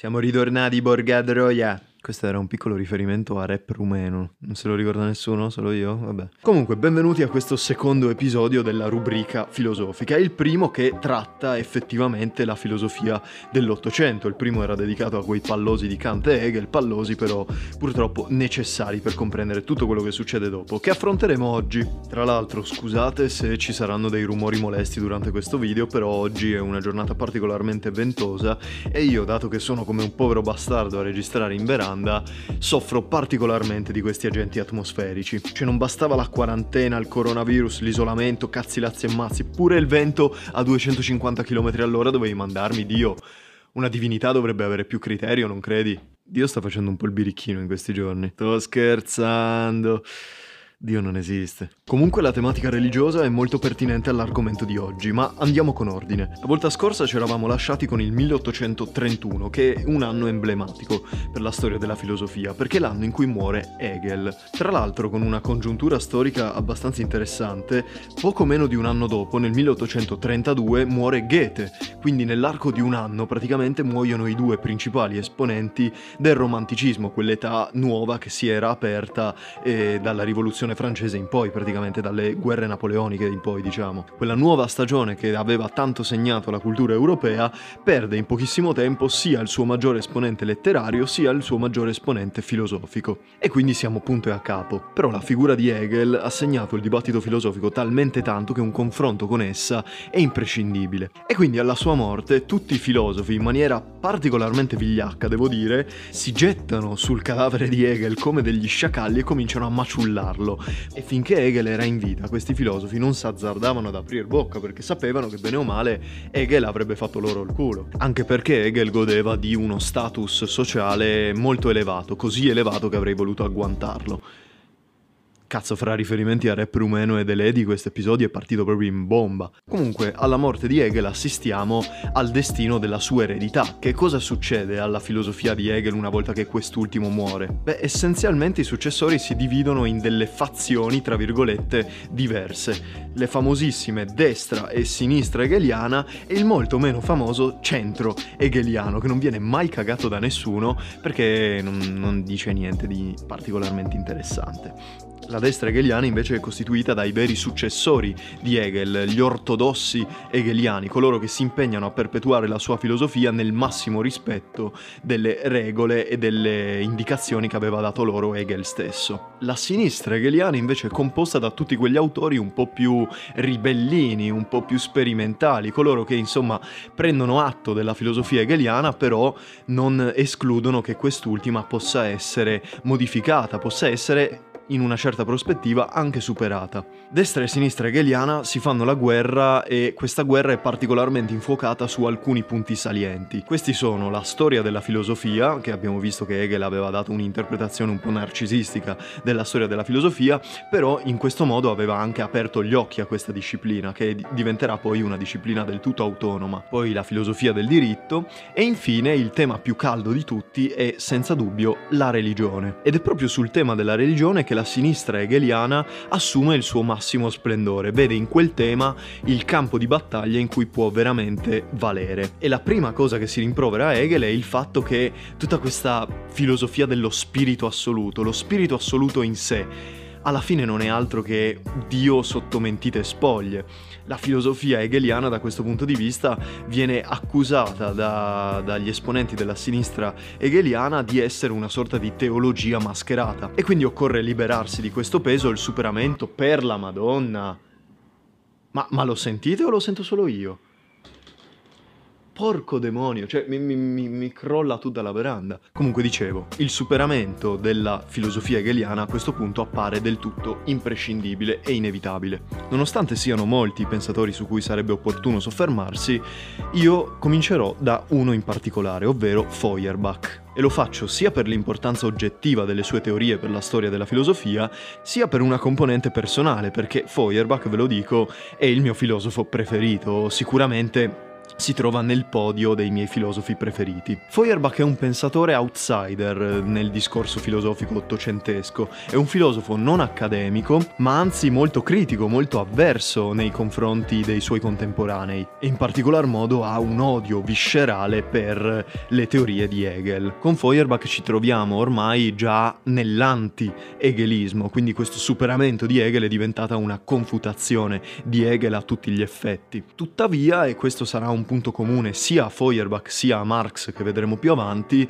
Siamo ritornati, Borga Troia. Questo era un piccolo riferimento a rap rumeno. Non se lo ricorda nessuno, solo io? Vabbè. Comunque, benvenuti a questo secondo episodio della rubrica filosofica. Il primo che tratta effettivamente la filosofia dell'Ottocento. Il primo era dedicato a quei pallosi di Kant e Hegel, pallosi però purtroppo necessari per comprendere tutto quello che succede dopo, che affronteremo oggi. Tra l'altro, scusate se ci saranno dei rumori molesti durante questo video, però oggi è una giornata particolarmente ventosa e io, dato che sono come un povero bastardo a registrare in verano, veranda, soffro particolarmente di questi agenti atmosferici. Cioè non bastava la quarantena, il coronavirus, l'isolamento, cazzi lazzi e mazzi, pure il vento a 250 km all'ora dovevi mandarmi, Dio. Una divinità dovrebbe avere più criterio, non credi? Dio sta facendo un po' il birichino in questi giorni. Sto scherzando. Dio non esiste. Comunque la tematica religiosa è molto pertinente all'argomento di oggi, ma andiamo con ordine. La volta scorsa ci eravamo lasciati con il 1831, che è un anno emblematico per la storia della filosofia, perché è l'anno in cui muore Hegel. Tra l'altro con una congiuntura storica abbastanza interessante, poco meno di un anno dopo, nel 1832, muore Goethe, quindi nell'arco di un anno praticamente muoiono i due principali esponenti del romanticismo, quell'età nuova che si era aperta eh, dalla rivoluzione rivoluzione francese in poi, praticamente dalle guerre napoleoniche in poi, diciamo. Quella nuova stagione che aveva tanto segnato la cultura europea perde in pochissimo tempo sia il suo maggiore esponente letterario sia il suo maggiore esponente filosofico. E quindi siamo punto e a capo. Però la figura di Hegel ha segnato il dibattito filosofico talmente tanto che un confronto con essa è imprescindibile. E quindi alla sua morte tutti i filosofi, in maniera particolarmente vigliacca, devo dire, si gettano sul cadavere di Hegel come degli sciacalli e cominciano a maciullarlo e finché Hegel era in vita, questi filosofi non s'azzardavano ad aprire bocca perché sapevano che bene o male Hegel avrebbe fatto loro il culo. Anche perché Hegel godeva di uno status sociale molto elevato, così elevato che avrei voluto agguantarlo. Cazzo, fra riferimenti a rap rumeno ed eledi, questo episodio è partito proprio in bomba. Comunque, alla morte di Hegel assistiamo al destino della sua eredità. Che cosa succede alla filosofia di Hegel una volta che quest'ultimo muore? Beh, essenzialmente i successori si dividono in delle fazioni, tra virgolette, diverse. Le famosissime destra e sinistra hegeliana e il molto meno famoso centro hegeliano, che non viene mai cagato da nessuno perché non, non dice niente di particolarmente interessante. La destra hegeliana invece è costituita dai veri successori di Hegel, gli ortodossi hegeliani, coloro che si impegnano a perpetuare la sua filosofia nel massimo rispetto delle regole e delle indicazioni che aveva dato loro Hegel stesso. La sinistra hegeliana invece è composta da tutti quegli autori un po' più ribellini, un po' più sperimentali, coloro che insomma prendono atto della filosofia hegeliana però non escludono che quest'ultima possa essere modificata, possa essere in una certa prospettiva anche superata. Destra e sinistra hegeliana si fanno la guerra e questa guerra è particolarmente infuocata su alcuni punti salienti. Questi sono la storia della filosofia, che abbiamo visto che Hegel aveva dato un'interpretazione un po' narcisistica della storia della filosofia, però in questo modo aveva anche aperto gli occhi a questa disciplina, che diventerà poi una disciplina del tutto autonoma. Poi la filosofia del diritto e infine il tema più caldo di tutti è senza dubbio la religione. Ed è proprio sul tema della religione che la sinistra hegeliana assume il suo massimo splendore, vede in quel tema il campo di battaglia in cui può veramente valere. E la prima cosa che si rimprovera a Hegel è il fatto che tutta questa filosofia dello spirito assoluto, lo spirito assoluto in sé, alla fine non è altro che Dio sotto mentite spoglie. La filosofia hegeliana da questo punto di vista viene accusata da, dagli esponenti della sinistra hegeliana di essere una sorta di teologia mascherata e quindi occorre liberarsi di questo peso, il superamento per la Madonna. Ma, ma lo sentite o lo sento solo io? Porco demonio, cioè mi, mi, mi, mi, crolla tutta la veranda. Comunque dicevo, il superamento della filosofia hegeliana a questo punto appare del tutto imprescindibile e inevitabile. Nonostante siano molti i pensatori su cui sarebbe opportuno soffermarsi, io comincerò da uno in particolare, ovvero Feuerbach. E lo faccio sia per l'importanza oggettiva delle sue teorie per la storia della filosofia, sia per una componente personale, perché Feuerbach, ve lo dico, è il mio filosofo preferito, sicuramente si trova nel podio dei miei filosofi preferiti. Feuerbach è un pensatore outsider nel discorso filosofico ottocentesco, è un filosofo non accademico, ma anzi molto critico, molto avverso nei confronti dei suoi contemporanei e in particolar modo ha un odio viscerale per le teorie di Hegel. Con Feuerbach ci troviamo ormai già nell'anti-hegelismo, quindi questo superamento di Hegel è diventata una confutazione di Hegel a tutti gli effetti. Tuttavia, e questo sarà un punto comune sia a Feuerbach sia a Marx che vedremo più avanti,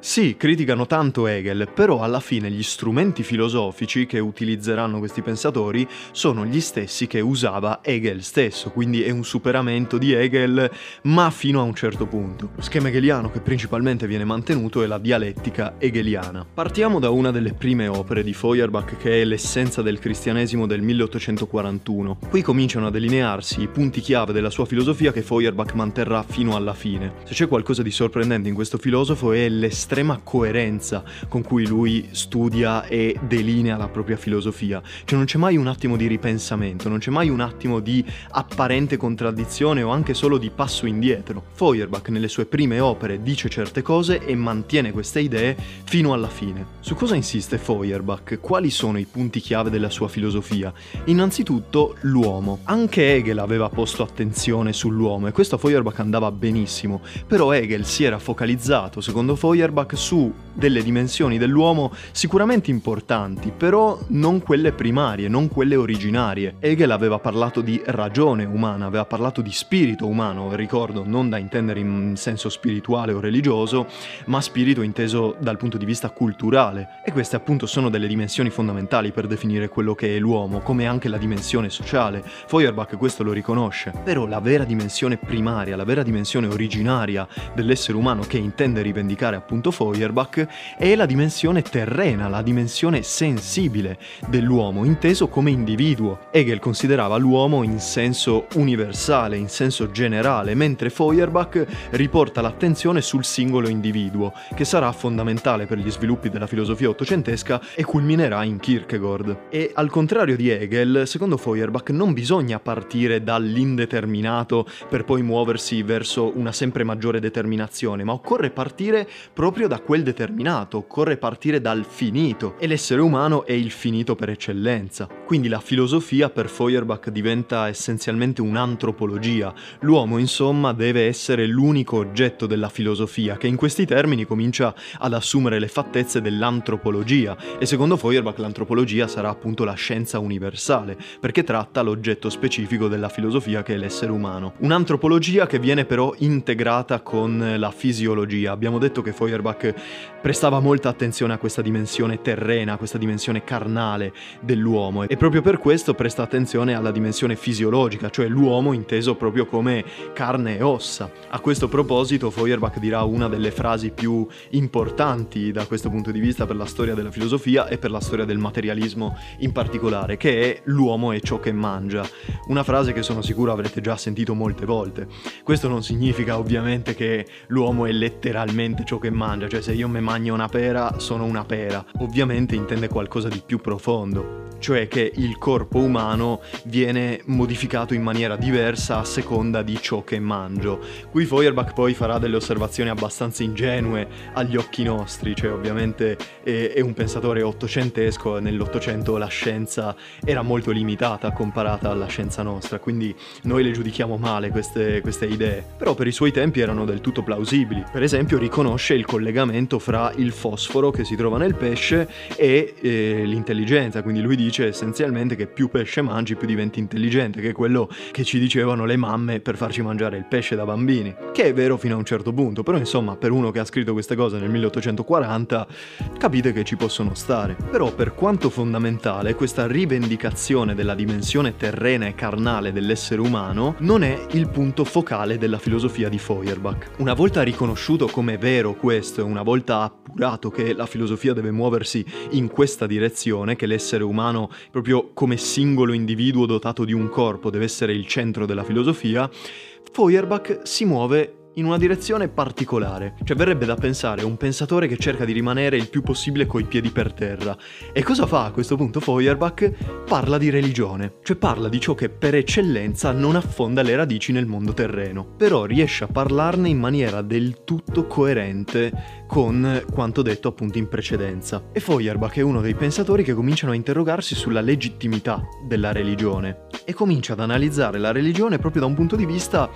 sì, criticano tanto Hegel, però alla fine gli strumenti filosofici che utilizzeranno questi pensatori sono gli stessi che usava Hegel stesso, quindi è un superamento di Hegel, ma fino a un certo punto. Lo schema hegeliano che principalmente viene mantenuto è la dialettica hegeliana. Partiamo da una delle prime opere di Feuerbach che è l'essenza del cristianesimo del 1841. Qui cominciano a delinearsi i punti chiave della sua filosofia che Feuerbach manterrà fino alla fine. Se c'è qualcosa di sorprendente in questo filosofo è l'essenza estrema coerenza con cui lui studia e delinea la propria filosofia. Cioè non c'è mai un attimo di ripensamento, non c'è mai un attimo di apparente contraddizione o anche solo di passo indietro. Feuerbach nelle sue prime opere dice certe cose e mantiene queste idee fino alla fine. Su cosa insiste Feuerbach? Quali sono i punti chiave della sua filosofia? Innanzitutto l'uomo. Anche Hegel aveva posto attenzione sull'uomo e questo a Feuerbach andava benissimo, però Hegel si era focalizzato, secondo Feuerbach, Feuerbach su delle dimensioni dell'uomo sicuramente importanti, però non quelle primarie, non quelle originarie. Hegel aveva parlato di ragione umana, aveva parlato di spirito umano, ricordo, non da intendere in senso spirituale o religioso, ma spirito inteso dal punto di vista culturale. E queste appunto sono delle dimensioni fondamentali per definire quello che è l'uomo, come anche la dimensione sociale. Feuerbach questo lo riconosce. Però la vera dimensione primaria, la vera dimensione originaria dell'essere umano che intende rivendicare appunto detto Feuerbach, è la dimensione terrena, la dimensione sensibile dell'uomo, inteso come individuo. Hegel considerava l'uomo in senso universale, in senso generale, mentre Feuerbach riporta l'attenzione sul singolo individuo, che sarà fondamentale per gli sviluppi della filosofia ottocentesca e culminerà in Kierkegaard. E al contrario di Hegel, secondo Feuerbach non bisogna partire dall'indeterminato per poi muoversi verso una sempre maggiore determinazione, ma occorre partire proprio proprio da quel determinato, occorre partire dal finito e l'essere umano è il finito per eccellenza. Quindi la filosofia per Feuerbach diventa essenzialmente un'antropologia. L'uomo insomma deve essere l'unico oggetto della filosofia che in questi termini comincia ad assumere le fattezze dell'antropologia e secondo Feuerbach l'antropologia sarà appunto la scienza universale perché tratta l'oggetto specifico della filosofia che è l'essere umano. Un'antropologia che viene però integrata con la fisiologia. Abbiamo detto che Feuerbach Feuerbach prestava molta attenzione a questa dimensione terrena, a questa dimensione carnale dell'uomo e proprio per questo presta attenzione alla dimensione fisiologica, cioè l'uomo inteso proprio come carne e ossa. A questo proposito Feuerbach dirà una delle frasi più importanti da questo punto di vista per la storia della filosofia e per la storia del materialismo in particolare, che è l'uomo è ciò che mangia. Una frase che sono sicuro avrete già sentito molte volte. Questo non significa ovviamente che l'uomo è letteralmente ciò che mangia, cioè se io mi mangio una pera sono una pera. Ovviamente intende qualcosa di più profondo, cioè che il corpo umano viene modificato in maniera diversa a seconda di ciò che mangio. Qui Feuerbach poi farà delle osservazioni abbastanza ingenue agli occhi nostri, cioè ovviamente è, è un pensatore ottocentesco, nell'Ottocento la scienza era molto limitata comparata alla scienza nostra, quindi noi le giudichiamo male queste, queste idee, però per i suoi tempi erano del tutto plausibili. Per esempio riconosce il collegamento fra il fosforo che si trova nel pesce e eh, l'intelligenza, quindi lui dice essenzialmente che più pesce mangi più diventi intelligente, che è quello che ci dicevano le mamme per farci mangiare il pesce da bambini, che è vero fino a un certo punto, però insomma per uno che ha scritto queste cose nel 1840 capite che ci possono stare. Però per quanto fondamentale questa rivendicazione della dimensione terrena e carnale dell'essere umano non è il punto focale della filosofia di Feuerbach. Una volta riconosciuto come vero questo e una volta appurato che la filosofia deve muoversi in questa direzione, che l'essere umano proprio come singolo individuo dotato di un corpo deve essere il centro della filosofia, Feuerbach si muove in una direzione particolare. Cioè verrebbe da pensare un pensatore che cerca di rimanere il più possibile coi piedi per terra. E cosa fa a questo punto Feuerbach? Parla di religione, cioè parla di ciò che per eccellenza non affonda le radici nel mondo terreno, però riesce a parlarne in maniera del tutto coerente con quanto detto appunto in precedenza. E Feuerbach è uno dei pensatori che cominciano a interrogarsi sulla legittimità della religione e comincia ad analizzare la religione proprio da un punto di vista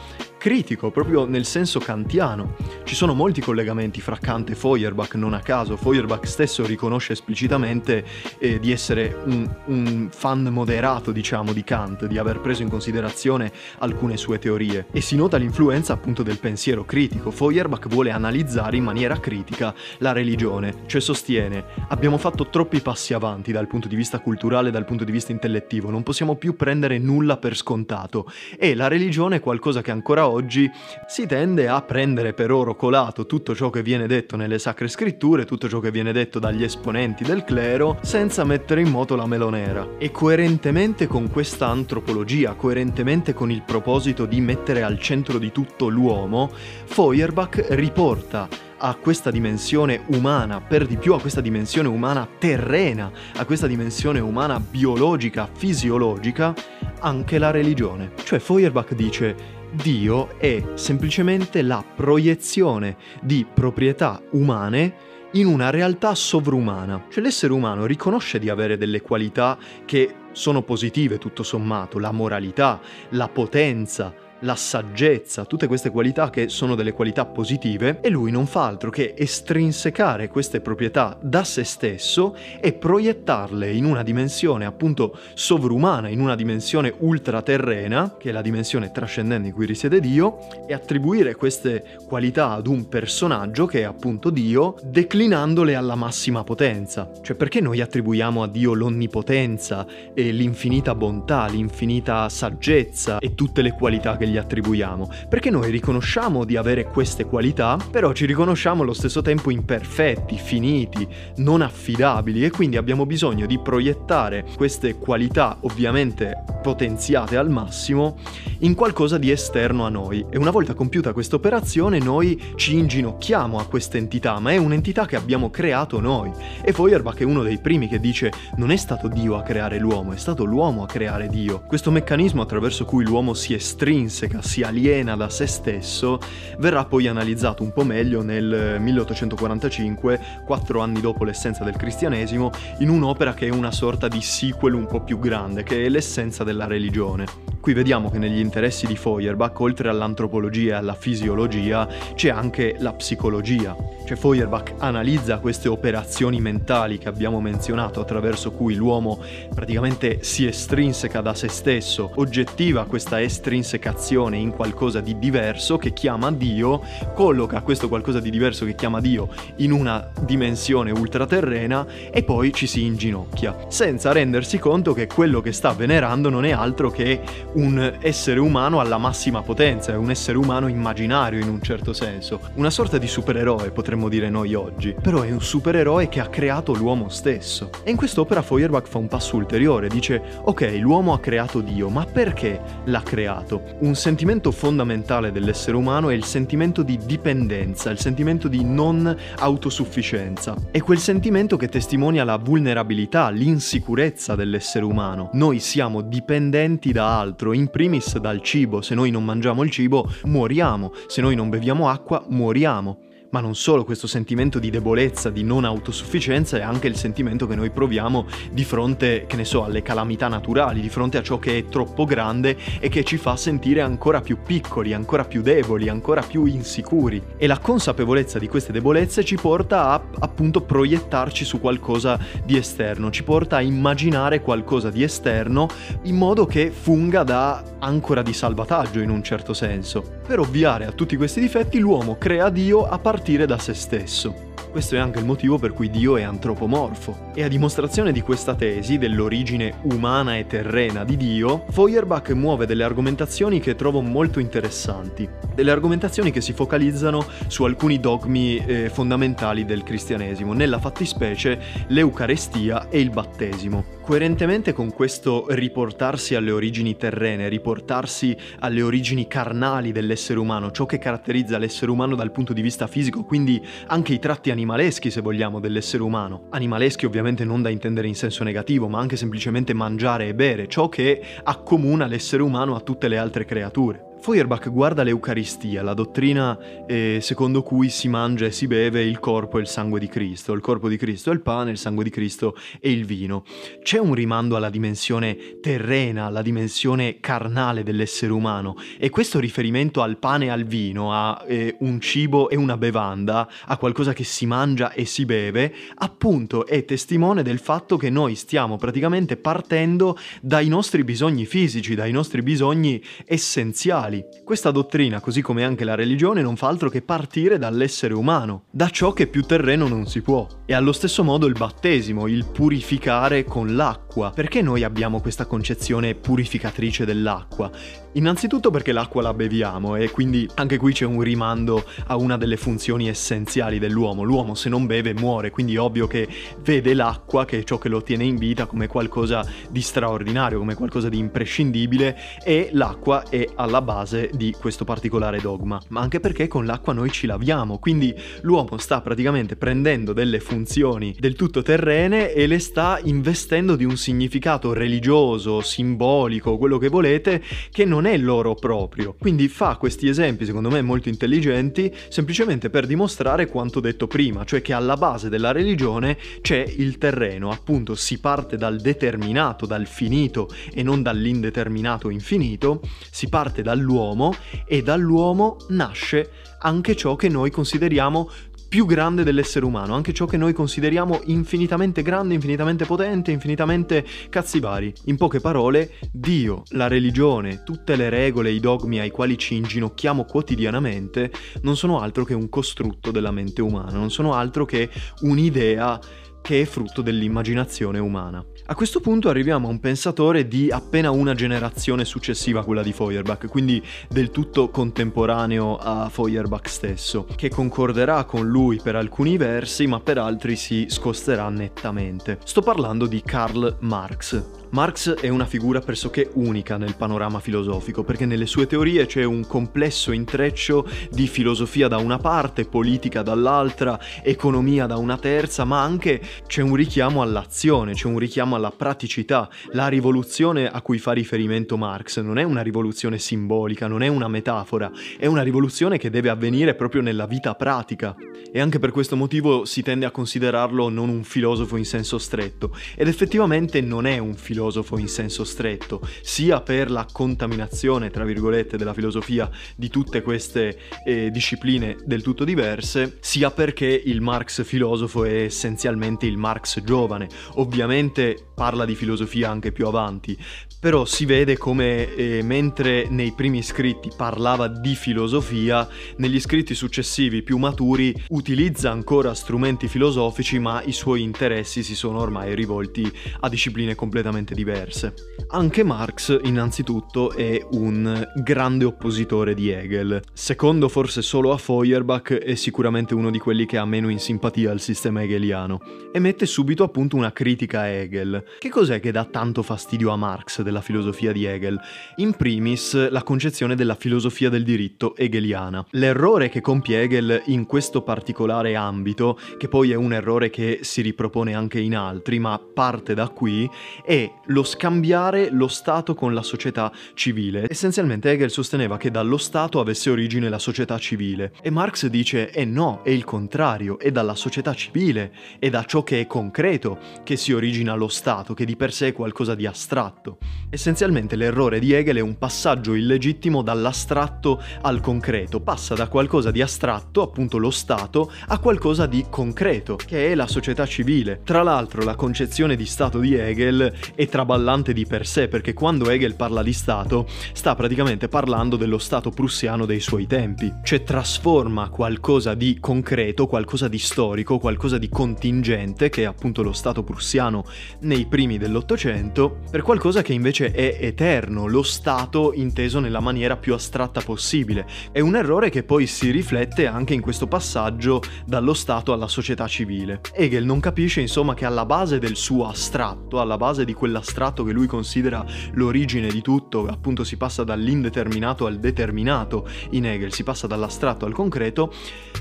critico, proprio nel senso kantiano. Ci sono molti collegamenti fra Kant e Feuerbach, non a caso. Feuerbach stesso riconosce esplicitamente eh, di essere un, un, fan moderato, diciamo, di Kant, di aver preso in considerazione alcune sue teorie. E si nota l'influenza appunto del pensiero critico. Feuerbach vuole analizzare in maniera critica la religione, cioè sostiene abbiamo fatto troppi passi avanti dal punto di vista culturale, dal punto di vista intellettivo, non possiamo più prendere nulla per scontato e la religione è qualcosa che ancora oggi si tende a prendere per oro colato tutto ciò che viene detto nelle sacre scritture, tutto ciò che viene detto dagli esponenti del clero, senza mettere in moto la melonera. E coerentemente con questa antropologia, coerentemente con il proposito di mettere al centro di tutto l'uomo, Feuerbach riporta a questa dimensione umana, per di più a questa dimensione umana terrena, a questa dimensione umana biologica, fisiologica, anche la religione. Cioè Feuerbach dice Dio è semplicemente la proiezione di proprietà umane in una realtà sovrumana. Cioè l'essere umano riconosce di avere delle qualità che sono positive tutto sommato, la moralità, la potenza, la saggezza, tutte queste qualità che sono delle qualità positive e lui non fa altro che estrinsecare queste proprietà da se stesso e proiettarle in una dimensione appunto sovrumana, in una dimensione ultraterrena, che è la dimensione trascendente in cui risiede Dio, e attribuire queste qualità ad un personaggio che è appunto Dio, declinandole alla massima potenza. Cioè perché noi attribuiamo a Dio l'onnipotenza e l'infinita bontà, l'infinita saggezza e tutte le qualità che gli gli attribuiamo, perché noi riconosciamo di avere queste qualità, però ci riconosciamo allo stesso tempo imperfetti, finiti, non affidabili e quindi abbiamo bisogno di proiettare queste qualità ovviamente potenziate al massimo in qualcosa di esterno a noi e una volta compiuta questa operazione noi ci inginocchiamo a questa entità, ma è un'entità che abbiamo creato noi e Feuerbach è uno dei primi che dice non è stato Dio a creare l'uomo, è stato l'uomo a creare Dio. Questo meccanismo attraverso cui l'uomo si estrinse intrinseca, si aliena da se stesso, verrà poi analizzato un po' meglio nel 1845, quattro anni dopo l'essenza del cristianesimo, in un'opera che è una sorta di sequel un po' più grande, che è l'essenza della religione. Qui vediamo che negli interessi di Feuerbach, oltre all'antropologia e alla fisiologia, c'è anche la psicologia. Cioè Feuerbach analizza queste operazioni mentali che abbiamo menzionato attraverso cui l'uomo praticamente si estrinseca da se stesso, oggettiva questa estrinsecazione in qualcosa di diverso che chiama Dio, colloca questo qualcosa di diverso che chiama Dio in una dimensione ultraterrena e poi ci si inginocchia, senza rendersi conto che quello che sta venerando non è altro che un essere umano alla massima potenza, è un essere umano immaginario in un certo senso, una sorta di supereroe potremmo dire noi oggi, però è un supereroe che ha creato l'uomo stesso. E in quest'opera Feuerbach fa un passo ulteriore, dice ok, l'uomo ha creato Dio, ma perché l'ha creato? Un sentimento fondamentale dell'essere umano è il sentimento di dipendenza, il sentimento di non autosufficienza. È quel sentimento che testimonia la vulnerabilità, l'insicurezza dell'essere umano. Noi siamo dipendenti da altro in primis dal cibo, se noi non mangiamo il cibo muoriamo, se noi non beviamo acqua muoriamo. Ma non solo questo sentimento di debolezza, di non autosufficienza, è anche il sentimento che noi proviamo di fronte, che ne so, alle calamità naturali, di fronte a ciò che è troppo grande e che ci fa sentire ancora più piccoli, ancora più deboli, ancora più insicuri. E la consapevolezza di queste debolezze ci porta a appunto proiettarci su qualcosa di esterno, ci porta a immaginare qualcosa di esterno in modo che funga da ancora di salvataggio in un certo senso. Per ovviare a tutti questi difetti l'uomo crea Dio a partire da se stesso. Questo è anche il motivo per cui Dio è antropomorfo. E a dimostrazione di questa tesi, dell'origine umana e terrena di Dio, Feuerbach muove delle argomentazioni che trovo molto interessanti. Delle argomentazioni che si focalizzano su alcuni dogmi eh, fondamentali del cristianesimo, nella fattispecie l'Eucarestia e il battesimo. Coerentemente con questo riportarsi alle origini terrene, riportarsi alle origini carnali dell'essere umano, ciò che caratterizza l'essere umano dal punto di vista fisico, quindi anche i tratti animaleschi, se vogliamo, dell'essere umano. Animaleschi ovviamente non da intendere in senso negativo, ma anche semplicemente mangiare e bere, ciò che accomuna l'essere umano a tutte le altre creature. Feuerbach guarda l'Eucaristia, la dottrina eh, secondo cui si mangia e si beve il corpo e il sangue di Cristo. Il corpo di Cristo è il pane, il sangue di Cristo è il vino. C'è un rimando alla dimensione terrena, alla dimensione carnale dell'essere umano e questo riferimento al pane e al vino, a eh, un cibo e una bevanda, a qualcosa che si mangia e si beve, appunto è testimone del fatto che noi stiamo praticamente partendo dai nostri bisogni fisici, dai nostri bisogni essenziali universali. Questa dottrina, così come anche la religione, non fa altro che partire dall'essere umano, da ciò che più terreno non si può. E allo stesso modo il battesimo, il purificare con l'acqua. Perché noi abbiamo questa concezione purificatrice dell'acqua? Innanzitutto perché l'acqua la beviamo e quindi anche qui c'è un rimando a una delle funzioni essenziali dell'uomo. L'uomo se non beve muore, quindi è ovvio che vede l'acqua, che è ciò che lo tiene in vita, come qualcosa di straordinario, come qualcosa di imprescindibile e l'acqua è alla base di questo particolare dogma. Ma anche perché con l'acqua noi ci laviamo, quindi l'uomo sta praticamente prendendo delle funzioni del tutto terrene e le sta investendo di un significato religioso, simbolico, quello che volete, che non non è loro proprio. Quindi fa questi esempi, secondo me molto intelligenti, semplicemente per dimostrare quanto detto prima, cioè che alla base della religione c'è il terreno, appunto si parte dal determinato, dal finito e non dall'indeterminato infinito, si parte dall'uomo e dall'uomo nasce anche ciò che noi consideriamo più grande dell'essere umano, anche ciò che noi consideriamo infinitamente grande, infinitamente potente, infinitamente cazzibari. In poche parole, Dio, la religione, tutte le regole, i dogmi ai quali ci inginocchiamo quotidianamente non sono altro che un costrutto della mente umana, non sono altro che un'idea che è frutto dell'immaginazione umana. A questo punto arriviamo a un pensatore di appena una generazione successiva a quella di Feuerbach, quindi del tutto contemporaneo a Feuerbach stesso, che concorderà con lui per alcuni versi, ma per altri si scosterà nettamente. Sto parlando di Karl Marx. Marx è una figura pressoché unica nel panorama filosofico perché nelle sue teorie c'è un complesso intreccio di filosofia da una parte, politica dall'altra, economia da una terza, ma anche c'è un richiamo all'azione, c'è un richiamo alla praticità. La rivoluzione a cui fa riferimento Marx non è una rivoluzione simbolica, non è una metafora, è una rivoluzione che deve avvenire proprio nella vita pratica. E anche per questo motivo si tende a considerarlo non un filosofo in senso stretto, ed effettivamente non è un filosofo filosofo in senso stretto, sia per la contaminazione, tra virgolette, della filosofia di tutte queste eh, discipline del tutto diverse, sia perché il Marx filosofo è essenzialmente il Marx giovane. Ovviamente parla di filosofia anche più avanti, però si vede come eh, mentre nei primi scritti parlava di filosofia, negli scritti successivi più maturi utilizza ancora strumenti filosofici, ma i suoi interessi si sono ormai rivolti a discipline completamente completamente diverse. Anche Marx, innanzitutto, è un grande oppositore di Hegel. Secondo forse solo a Feuerbach, è sicuramente uno di quelli che ha meno in simpatia al sistema hegeliano. E mette subito appunto una critica a Hegel. Che cos'è che dà tanto fastidio a Marx della filosofia di Hegel? In primis, la concezione della filosofia del diritto hegeliana. L'errore che compie Hegel in questo particolare ambito, che poi è un errore che si ripropone anche in altri, ma parte da qui, è lo scambiare lo Stato con la società civile. Essenzialmente Hegel sosteneva che dallo Stato avesse origine la società civile e Marx dice eh no, è il contrario, è dalla società civile, è da ciò che è concreto che si origina lo Stato, che di per sé è qualcosa di astratto. Essenzialmente l'errore di Hegel è un passaggio illegittimo dall'astratto al concreto, passa da qualcosa di astratto, appunto lo Stato, a qualcosa di concreto, che è la società civile. Tra l'altro la concezione di Stato di Hegel è traballante di per sé, perché quando Hegel parla di Stato, sta praticamente parlando dello Stato prussiano dei suoi tempi, cioè trasforma qualcosa di concreto, qualcosa di storico, qualcosa di contingente che è appunto lo Stato prussiano nei primi dell'Ottocento, per qualcosa che invece è eterno, lo Stato inteso nella maniera più astratta possibile. È un errore che poi si riflette anche in questo passaggio dallo Stato alla società civile. Hegel non capisce insomma che alla base del suo astratto, alla base di quell'astratto che lui considera l'origine di tutto, appunto si passa dall'indeterminato al determinato in Hegel, si passa dall'astratto al concreto,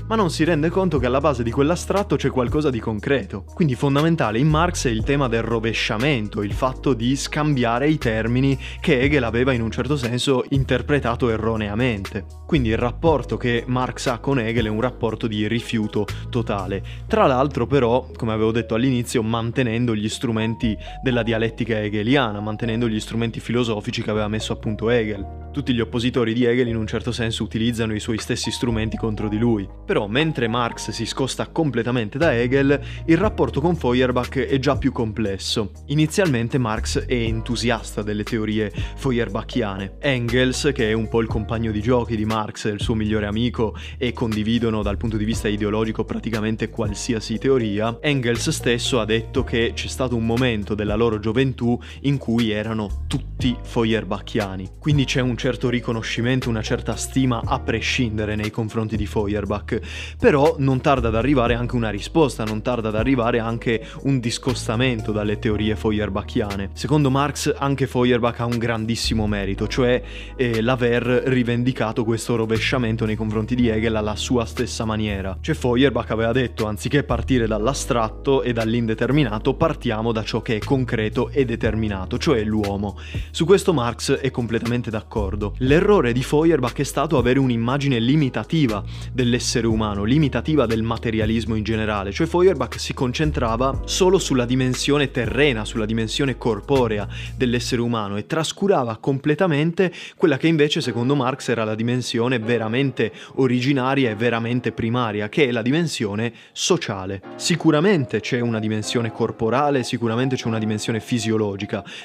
ma non si rende conto che alla base di quell'astratto c'è qualcosa di concreto. Quindi fondamentale in Marx è il tema del rovesciamento, il fatto di scambiare i termini che Hegel aveva in un certo senso interpretato erroneamente. Quindi il rapporto che Marx ha con Hegel è un rapporto di rifiuto totale. Tra l'altro però, come avevo detto all'inizio, mantenendo gli strumenti della dialettica hegeliana, mantenendo gli strumenti filosofici che aveva messo a punto Hegel. Tutti gli oppositori di Hegel in un certo senso utilizzano i suoi stessi strumenti contro di lui. Però mentre Marx si scosta completamente da Hegel, il rapporto con Feuerbach è già più complesso. Inizialmente Marx è entusiasta delle teorie Feuerbachiane. Engels, che è un po' il compagno di giochi di Marx, il suo migliore amico, e condividono dal punto di vista ideologico praticamente qualsiasi teoria, Engels stesso ha detto che c'è stato un momento della loro gioventù in cui erano tutti Feuerbachiani. Quindi c'è un certo riconoscimento, una certa stima a prescindere nei confronti di Feuerbach, però non tarda ad arrivare anche una risposta, non tarda ad arrivare anche un discostamento dalle teorie Feuerbachiane. Secondo Marx anche Feuerbach ha un grandissimo merito, cioè eh, l'aver rivendicato questo rovesciamento nei confronti di Hegel alla sua stessa maniera. Cioè Feuerbach aveva detto anziché partire dall'astratto e dall'indeterminato partiamo da ciò che è concreto e determinato, cioè l'uomo. Su questo Marx è completamente d'accordo. L'errore di Feuerbach è stato avere un'immagine limitativa dell'essere umano, limitativa del materialismo in generale, cioè Feuerbach si concentrava solo sulla dimensione terrena, sulla dimensione corporea dell'essere umano e trascurava completamente quella che invece secondo Marx era la dimensione veramente originaria e veramente primaria, che è la dimensione sociale. Sicuramente c'è una dimensione corporale, sicuramente c'è una dimensione fisiologica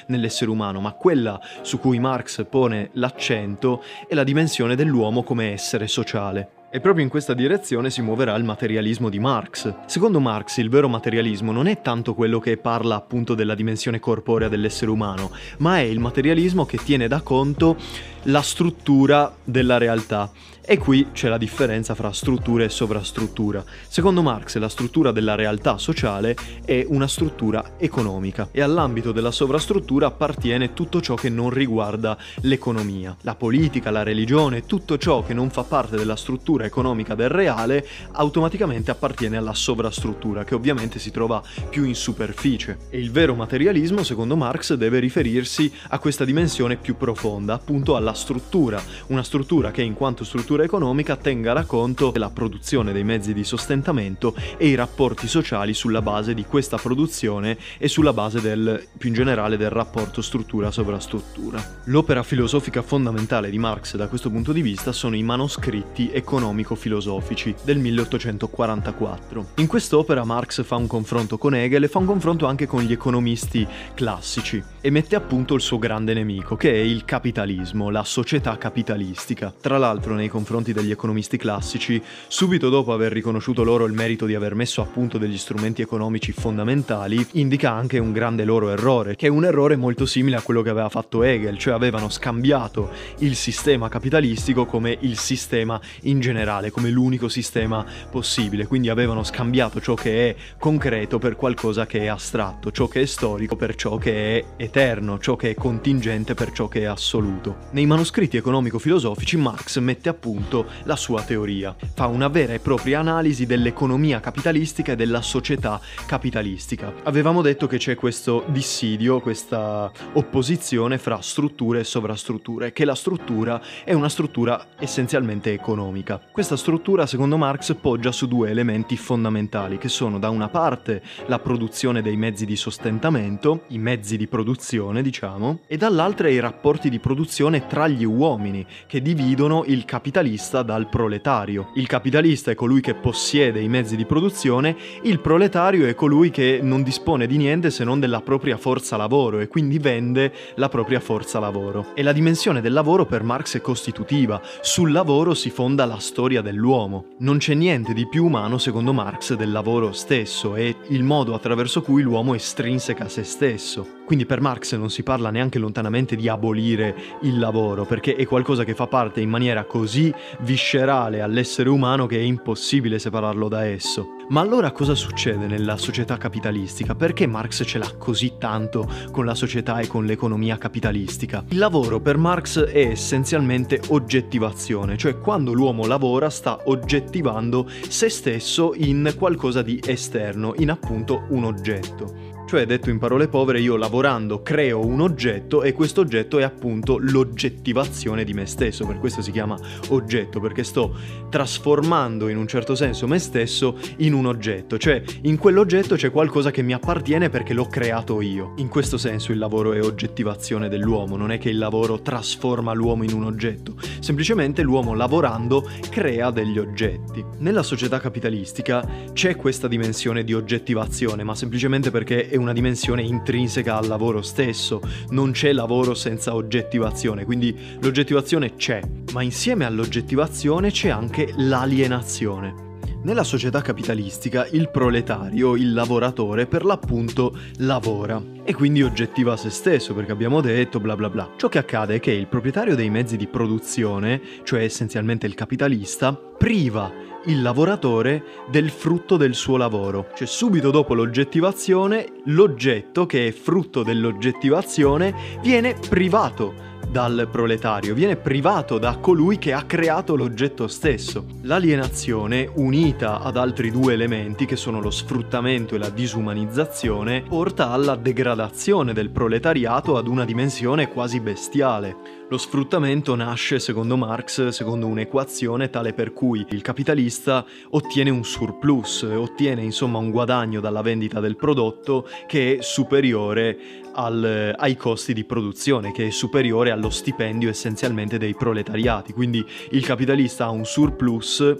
nell'essere umano, ma quella su cui Marx pone l'accento e la dimensione dell'uomo come essere sociale. E proprio in questa direzione si muoverà il materialismo di Marx. Secondo Marx il vero materialismo non è tanto quello che parla appunto della dimensione corporea dell'essere umano, ma è il materialismo che tiene da conto la struttura della realtà. E qui c'è la differenza fra struttura e sovrastruttura. Secondo Marx la struttura della realtà sociale è una struttura economica e all'ambito della sovrastruttura appartiene tutto ciò che non riguarda l'economia. La politica, la religione, tutto ciò che non fa parte della struttura economica del reale automaticamente appartiene alla sovrastruttura che ovviamente si trova più in superficie. E il vero materialismo, secondo Marx, deve riferirsi a questa dimensione più profonda, appunto alla struttura, una struttura che in quanto struttura economica tenga da conto della produzione dei mezzi di sostentamento e i rapporti sociali sulla base di questa produzione e sulla base del, più in generale del rapporto struttura-sovrastruttura. L'opera filosofica fondamentale di Marx da questo punto di vista sono i manoscritti economico-filosofici del 1844. In quest'opera Marx fa un confronto con Hegel e fa un confronto anche con gli economisti classici e mette a punto il suo grande nemico, che è il capitalismo, la società capitalistica. Tra l'altro, nei confronti degli economisti classici, subito dopo aver riconosciuto loro il merito di aver messo a punto degli strumenti economici fondamentali, indica anche un grande loro errore, che è un errore molto simile a quello che aveva fatto Hegel, cioè avevano scambiato il sistema capitalistico come il sistema in generale, come l'unico sistema possibile, quindi avevano scambiato ciò che è concreto per qualcosa che è astratto, ciò che è storico per ciò che è eterno, ciò che è contingente per ciò che è assoluto. Nei manoscritti economico-filosofici Marx mette a punto la sua teoria, fa una vera e propria analisi dell'economia capitalistica e della società capitalistica. Avevamo detto che c'è questo dissidio, questa opposizione fra strutture e sovrastrutture, che la struttura è una struttura essenzialmente economica. Questa struttura, secondo Marx, poggia su due elementi fondamentali, che sono da una parte la produzione dei mezzi di sostentamento, i mezzi di produzione, diciamo, e dall'altra i rapporti di produzione tra gli uomini, che dividono il capitalista dal proletario. Il capitalista è colui che possiede i mezzi di produzione, il proletario è colui che non dispone di niente se non della propria forza lavoro e quindi vende la propria forza lavoro. E la dimensione del lavoro per Marx è costitutiva, sul lavoro si fonda la storia dell'uomo. Non c'è niente di più umano secondo Marx del lavoro stesso e il modo attraverso cui l'uomo estrinseca se stesso. Quindi per Marx non si parla neanche lontanamente di abolire il lavoro, perché è qualcosa che fa parte in maniera così viscerale all'essere umano che è impossibile separarlo da esso. Ma allora cosa succede nella società capitalistica? Perché Marx ce l'ha così tanto con la società e con l'economia capitalistica? Il lavoro per Marx è essenzialmente oggettivazione, cioè quando l'uomo lavora sta oggettivando se stesso in qualcosa di esterno, in appunto un oggetto. Cioè, detto in parole povere, io lavorando creo un oggetto e questo oggetto è appunto l'oggettivazione di me stesso, per questo si chiama oggetto, perché sto trasformando in un certo senso me stesso in un oggetto, cioè in quell'oggetto c'è qualcosa che mi appartiene perché l'ho creato io. In questo senso il lavoro è oggettivazione dell'uomo, non è che il lavoro trasforma l'uomo in un oggetto, semplicemente l'uomo lavorando crea degli oggetti. Nella società capitalistica c'è questa dimensione di oggettivazione, ma semplicemente perché è una dimensione intrinseca al lavoro stesso, non c'è lavoro senza oggettivazione, quindi l'oggettivazione c'è, ma insieme all'oggettivazione c'è anche l'alienazione. Nella società capitalistica il proletario, il lavoratore, per l'appunto lavora e quindi oggettiva se stesso perché abbiamo detto bla bla bla. Ciò che accade è che il proprietario dei mezzi di produzione, cioè essenzialmente il capitalista, priva il lavoratore del frutto del suo lavoro. Cioè subito dopo l'oggettivazione, l'oggetto che è frutto dell'oggettivazione viene privato dal proletario, viene privato da colui che ha creato l'oggetto stesso. L'alienazione, unita ad altri due elementi che sono lo sfruttamento e la disumanizzazione, porta alla degradazione del proletariato ad una dimensione quasi bestiale. Lo sfruttamento nasce, secondo Marx, secondo un'equazione tale per cui il capitalista ottiene un surplus, ottiene insomma un guadagno dalla vendita del prodotto che è superiore al, ai costi di produzione, che è superiore allo stipendio essenzialmente dei proletariati. Quindi il capitalista ha un surplus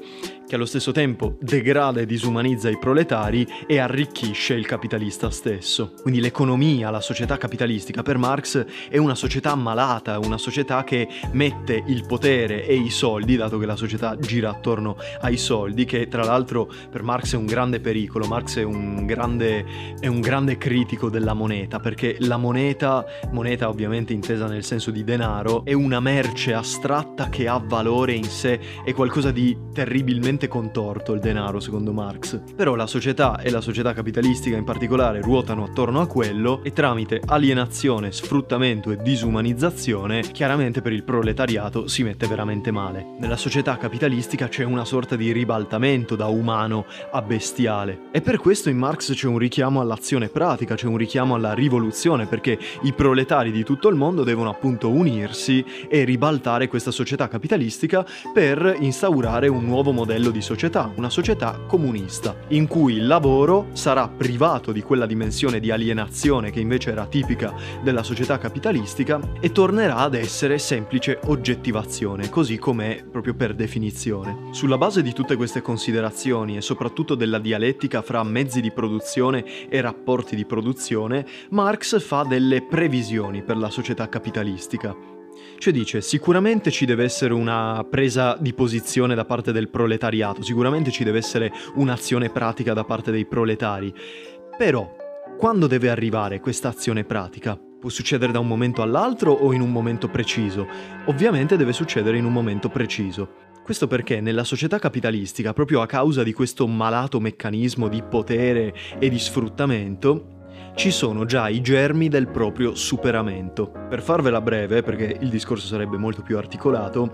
che allo stesso tempo degrada e disumanizza i proletari e arricchisce il capitalista stesso. Quindi l'economia, la società capitalistica per Marx è una società malata, una società che mette il potere e i soldi, dato che la società gira attorno ai soldi, che tra l'altro per Marx è un grande pericolo. Marx è un grande, è un grande critico della moneta, perché la moneta, moneta ovviamente intesa nel senso di denaro, è una merce astratta che ha valore in sé, è qualcosa di terribilmente leggermente contorto il denaro, secondo Marx. Però la società e la società capitalistica in particolare ruotano attorno a quello e tramite alienazione, sfruttamento e disumanizzazione, chiaramente per il proletariato si mette veramente male. Nella società capitalistica c'è una sorta di ribaltamento da umano a bestiale. E per questo in Marx c'è un richiamo all'azione pratica, c'è un richiamo alla rivoluzione, perché i proletari di tutto il mondo devono appunto unirsi e ribaltare questa società capitalistica per instaurare un nuovo modello modello di società, una società comunista, in cui il lavoro sarà privato di quella dimensione di alienazione che invece era tipica della società capitalistica e tornerà ad essere semplice oggettivazione, così com'è proprio per definizione. Sulla base di tutte queste considerazioni e soprattutto della dialettica fra mezzi di produzione e rapporti di produzione, Marx fa delle previsioni per la società capitalistica. Cioè dice, sicuramente ci deve essere una presa di posizione da parte del proletariato, sicuramente ci deve essere un'azione pratica da parte dei proletari, però quando deve arrivare questa azione pratica? Può succedere da un momento all'altro o in un momento preciso? Ovviamente deve succedere in un momento preciso. Questo perché nella società capitalistica, proprio a causa di questo malato meccanismo di potere e di sfruttamento, ci sono già i germi del proprio superamento. Per farvela breve, perché il discorso sarebbe molto più articolato,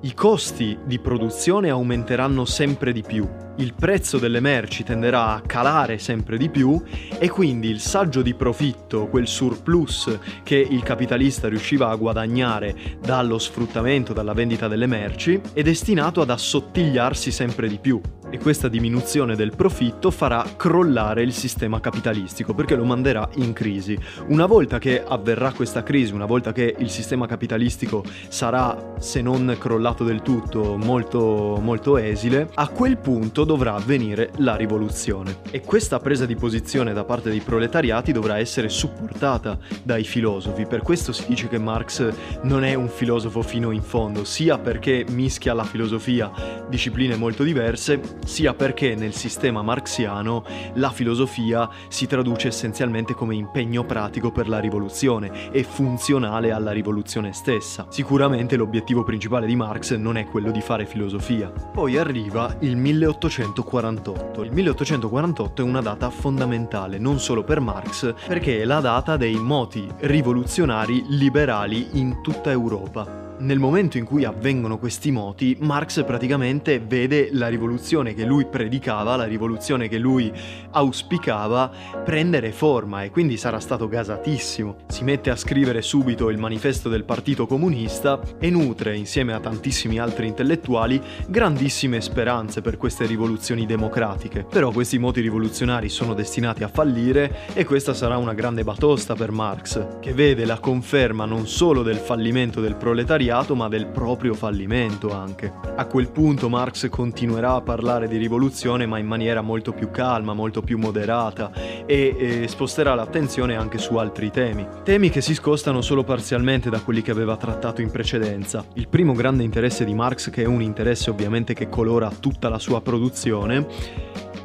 i costi di produzione aumenteranno sempre di più, il prezzo delle merci tenderà a calare sempre di più e quindi il saggio di profitto, quel surplus che il capitalista riusciva a guadagnare dallo sfruttamento, dalla vendita delle merci, è destinato ad assottigliarsi sempre di più. E questa diminuzione del profitto farà crollare il sistema capitalistico perché lo manderà in crisi. Una volta che avverrà questa crisi, una volta che il sistema capitalistico sarà, se non crollato del tutto, molto, molto esile, a quel punto dovrà avvenire la rivoluzione. E questa presa di posizione da parte dei proletariati dovrà essere supportata dai filosofi. Per questo si dice che Marx non è un filosofo fino in fondo, sia perché mischia alla filosofia discipline molto diverse, sia perché nel sistema marxiano la filosofia si traduce essenzialmente come impegno pratico per la rivoluzione e funzionale alla rivoluzione stessa. Sicuramente l'obiettivo principale di Marx non è quello di fare filosofia. Poi arriva il 1848. Il 1848 è una data fondamentale non solo per Marx, perché è la data dei moti rivoluzionari liberali in tutta Europa. Nel momento in cui avvengono questi moti, Marx praticamente vede la rivoluzione che lui predicava, la rivoluzione che lui auspicava, prendere forma e quindi sarà stato gasatissimo. Si mette a scrivere subito il manifesto del Partito Comunista e nutre, insieme a tantissimi altri intellettuali, grandissime speranze per queste rivoluzioni democratiche. Però questi moti rivoluzionari sono destinati a fallire e questa sarà una grande batosta per Marx, che vede la conferma non solo del fallimento del proletariato, proletariato ma del proprio fallimento anche. A quel punto Marx continuerà a parlare di rivoluzione ma in maniera molto più calma, molto più moderata e, e sposterà l'attenzione anche su altri temi. Temi che si scostano solo parzialmente da quelli che aveva trattato in precedenza. Il primo grande interesse di Marx, che è un interesse ovviamente che colora tutta la sua produzione,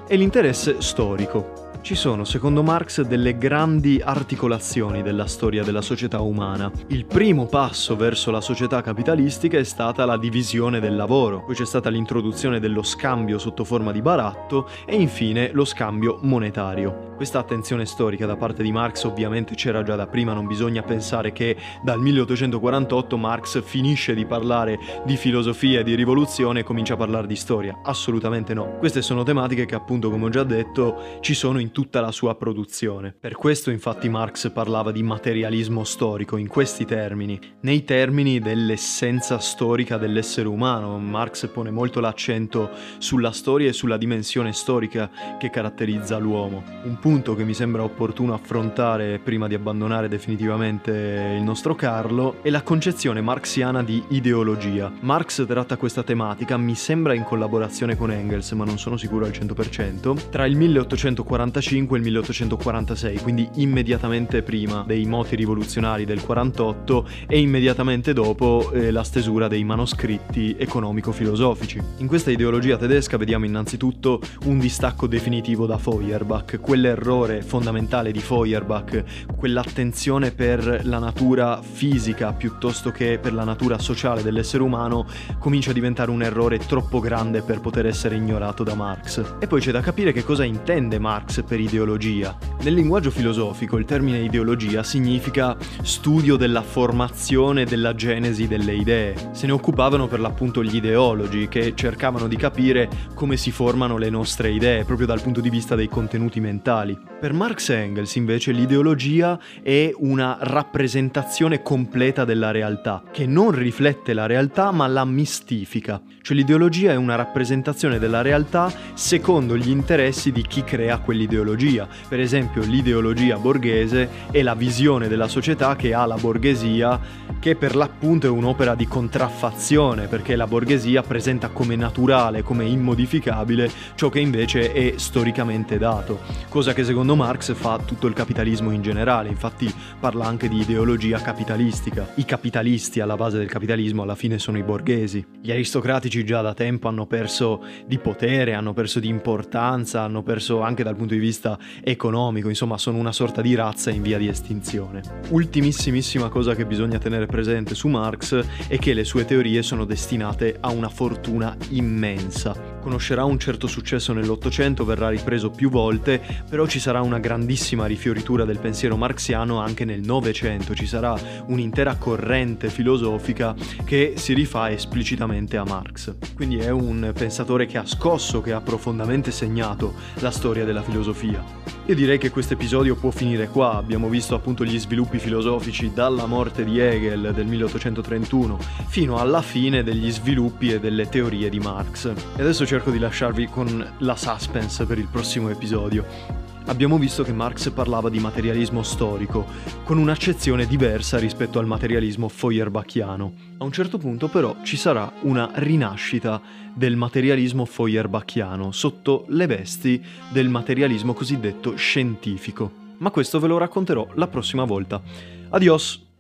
è l'interesse storico. Ci sono, secondo Marx, delle grandi articolazioni della storia della società umana. Il primo passo verso la società capitalistica è stata la divisione del lavoro, poi c'è stata l'introduzione dello scambio sotto forma di baratto e infine lo scambio monetario. Questa attenzione storica da parte di Marx ovviamente c'era già da prima, non bisogna pensare che dal 1848 Marx finisce di parlare di filosofia e di rivoluzione e comincia a parlare di storia. Assolutamente no. Queste sono tematiche che appunto, come ho già detto, ci sono in tutta la sua produzione. Per questo infatti Marx parlava di materialismo storico in questi termini, nei termini dell'essenza storica dell'essere umano. Marx pone molto l'accento sulla storia e sulla dimensione storica che caratterizza l'uomo. Un punto che mi sembra opportuno affrontare prima di abbandonare definitivamente il nostro Carlo è la concezione marxiana di ideologia. Marx tratta questa tematica, mi sembra in collaborazione con Engels, ma non sono sicuro al 100%, tra il 1845 1845 e il 1846, quindi immediatamente prima dei moti rivoluzionari del 48 e immediatamente dopo eh, la stesura dei manoscritti economico-filosofici. In questa ideologia tedesca vediamo innanzitutto un distacco definitivo da Feuerbach, quell'errore fondamentale di Feuerbach, quell'attenzione per la natura fisica piuttosto che per la natura sociale dell'essere umano comincia a diventare un errore troppo grande per poter essere ignorato da Marx. E poi c'è da capire che cosa intende Marx per ideologia. Nel linguaggio filosofico il termine ideologia significa studio della formazione della genesi delle idee. Se ne occupavano per l'appunto gli ideologi che cercavano di capire come si formano le nostre idee proprio dal punto di vista dei contenuti mentali. Per Marx e Engels invece l'ideologia è una rappresentazione completa della realtà, che non riflette la realtà ma la mistifica. Cioè l'ideologia è una rappresentazione della realtà secondo gli interessi di chi crea quell'ideologia ideologia. Per esempio l'ideologia borghese è la visione della società che ha la borghesia, che per l'appunto è un'opera di contraffazione, perché la borghesia presenta come naturale, come immodificabile, ciò che invece è storicamente dato. Cosa che secondo Marx fa tutto il capitalismo in generale, infatti parla anche di ideologia capitalistica. I capitalisti alla base del capitalismo alla fine sono i borghesi. Gli aristocratici già da tempo hanno perso di potere, hanno perso di importanza, hanno perso anche dal punto di vista economico, insomma sono una sorta di razza in via di estinzione. Ultimissimissima cosa che bisogna tenere presente su Marx è che le sue teorie sono destinate a una fortuna immensa. Conoscerà un certo successo nell'Ottocento, verrà ripreso più volte, però ci sarà una grandissima rifioritura del pensiero marxiano anche nel Novecento, ci sarà un'intera corrente filosofica che si rifà esplicitamente a Marx. Quindi è un pensatore che ha scosso, che ha profondamente segnato la storia della filosofia. Io direi che questo episodio può finire qua, abbiamo visto appunto gli sviluppi filosofici dalla morte di Hegel del 1831 fino alla fine degli sviluppi e delle teorie di Marx. E adesso cerco di lasciarvi con la suspense per il prossimo episodio. Abbiamo visto che Marx parlava di materialismo storico, con un'accezione diversa rispetto al materialismo feuerbachiano. A un certo punto però ci sarà una rinascita del materialismo feuerbachiano sotto le vesti del materialismo cosiddetto scientifico. Ma questo ve lo racconterò la prossima volta. Adios!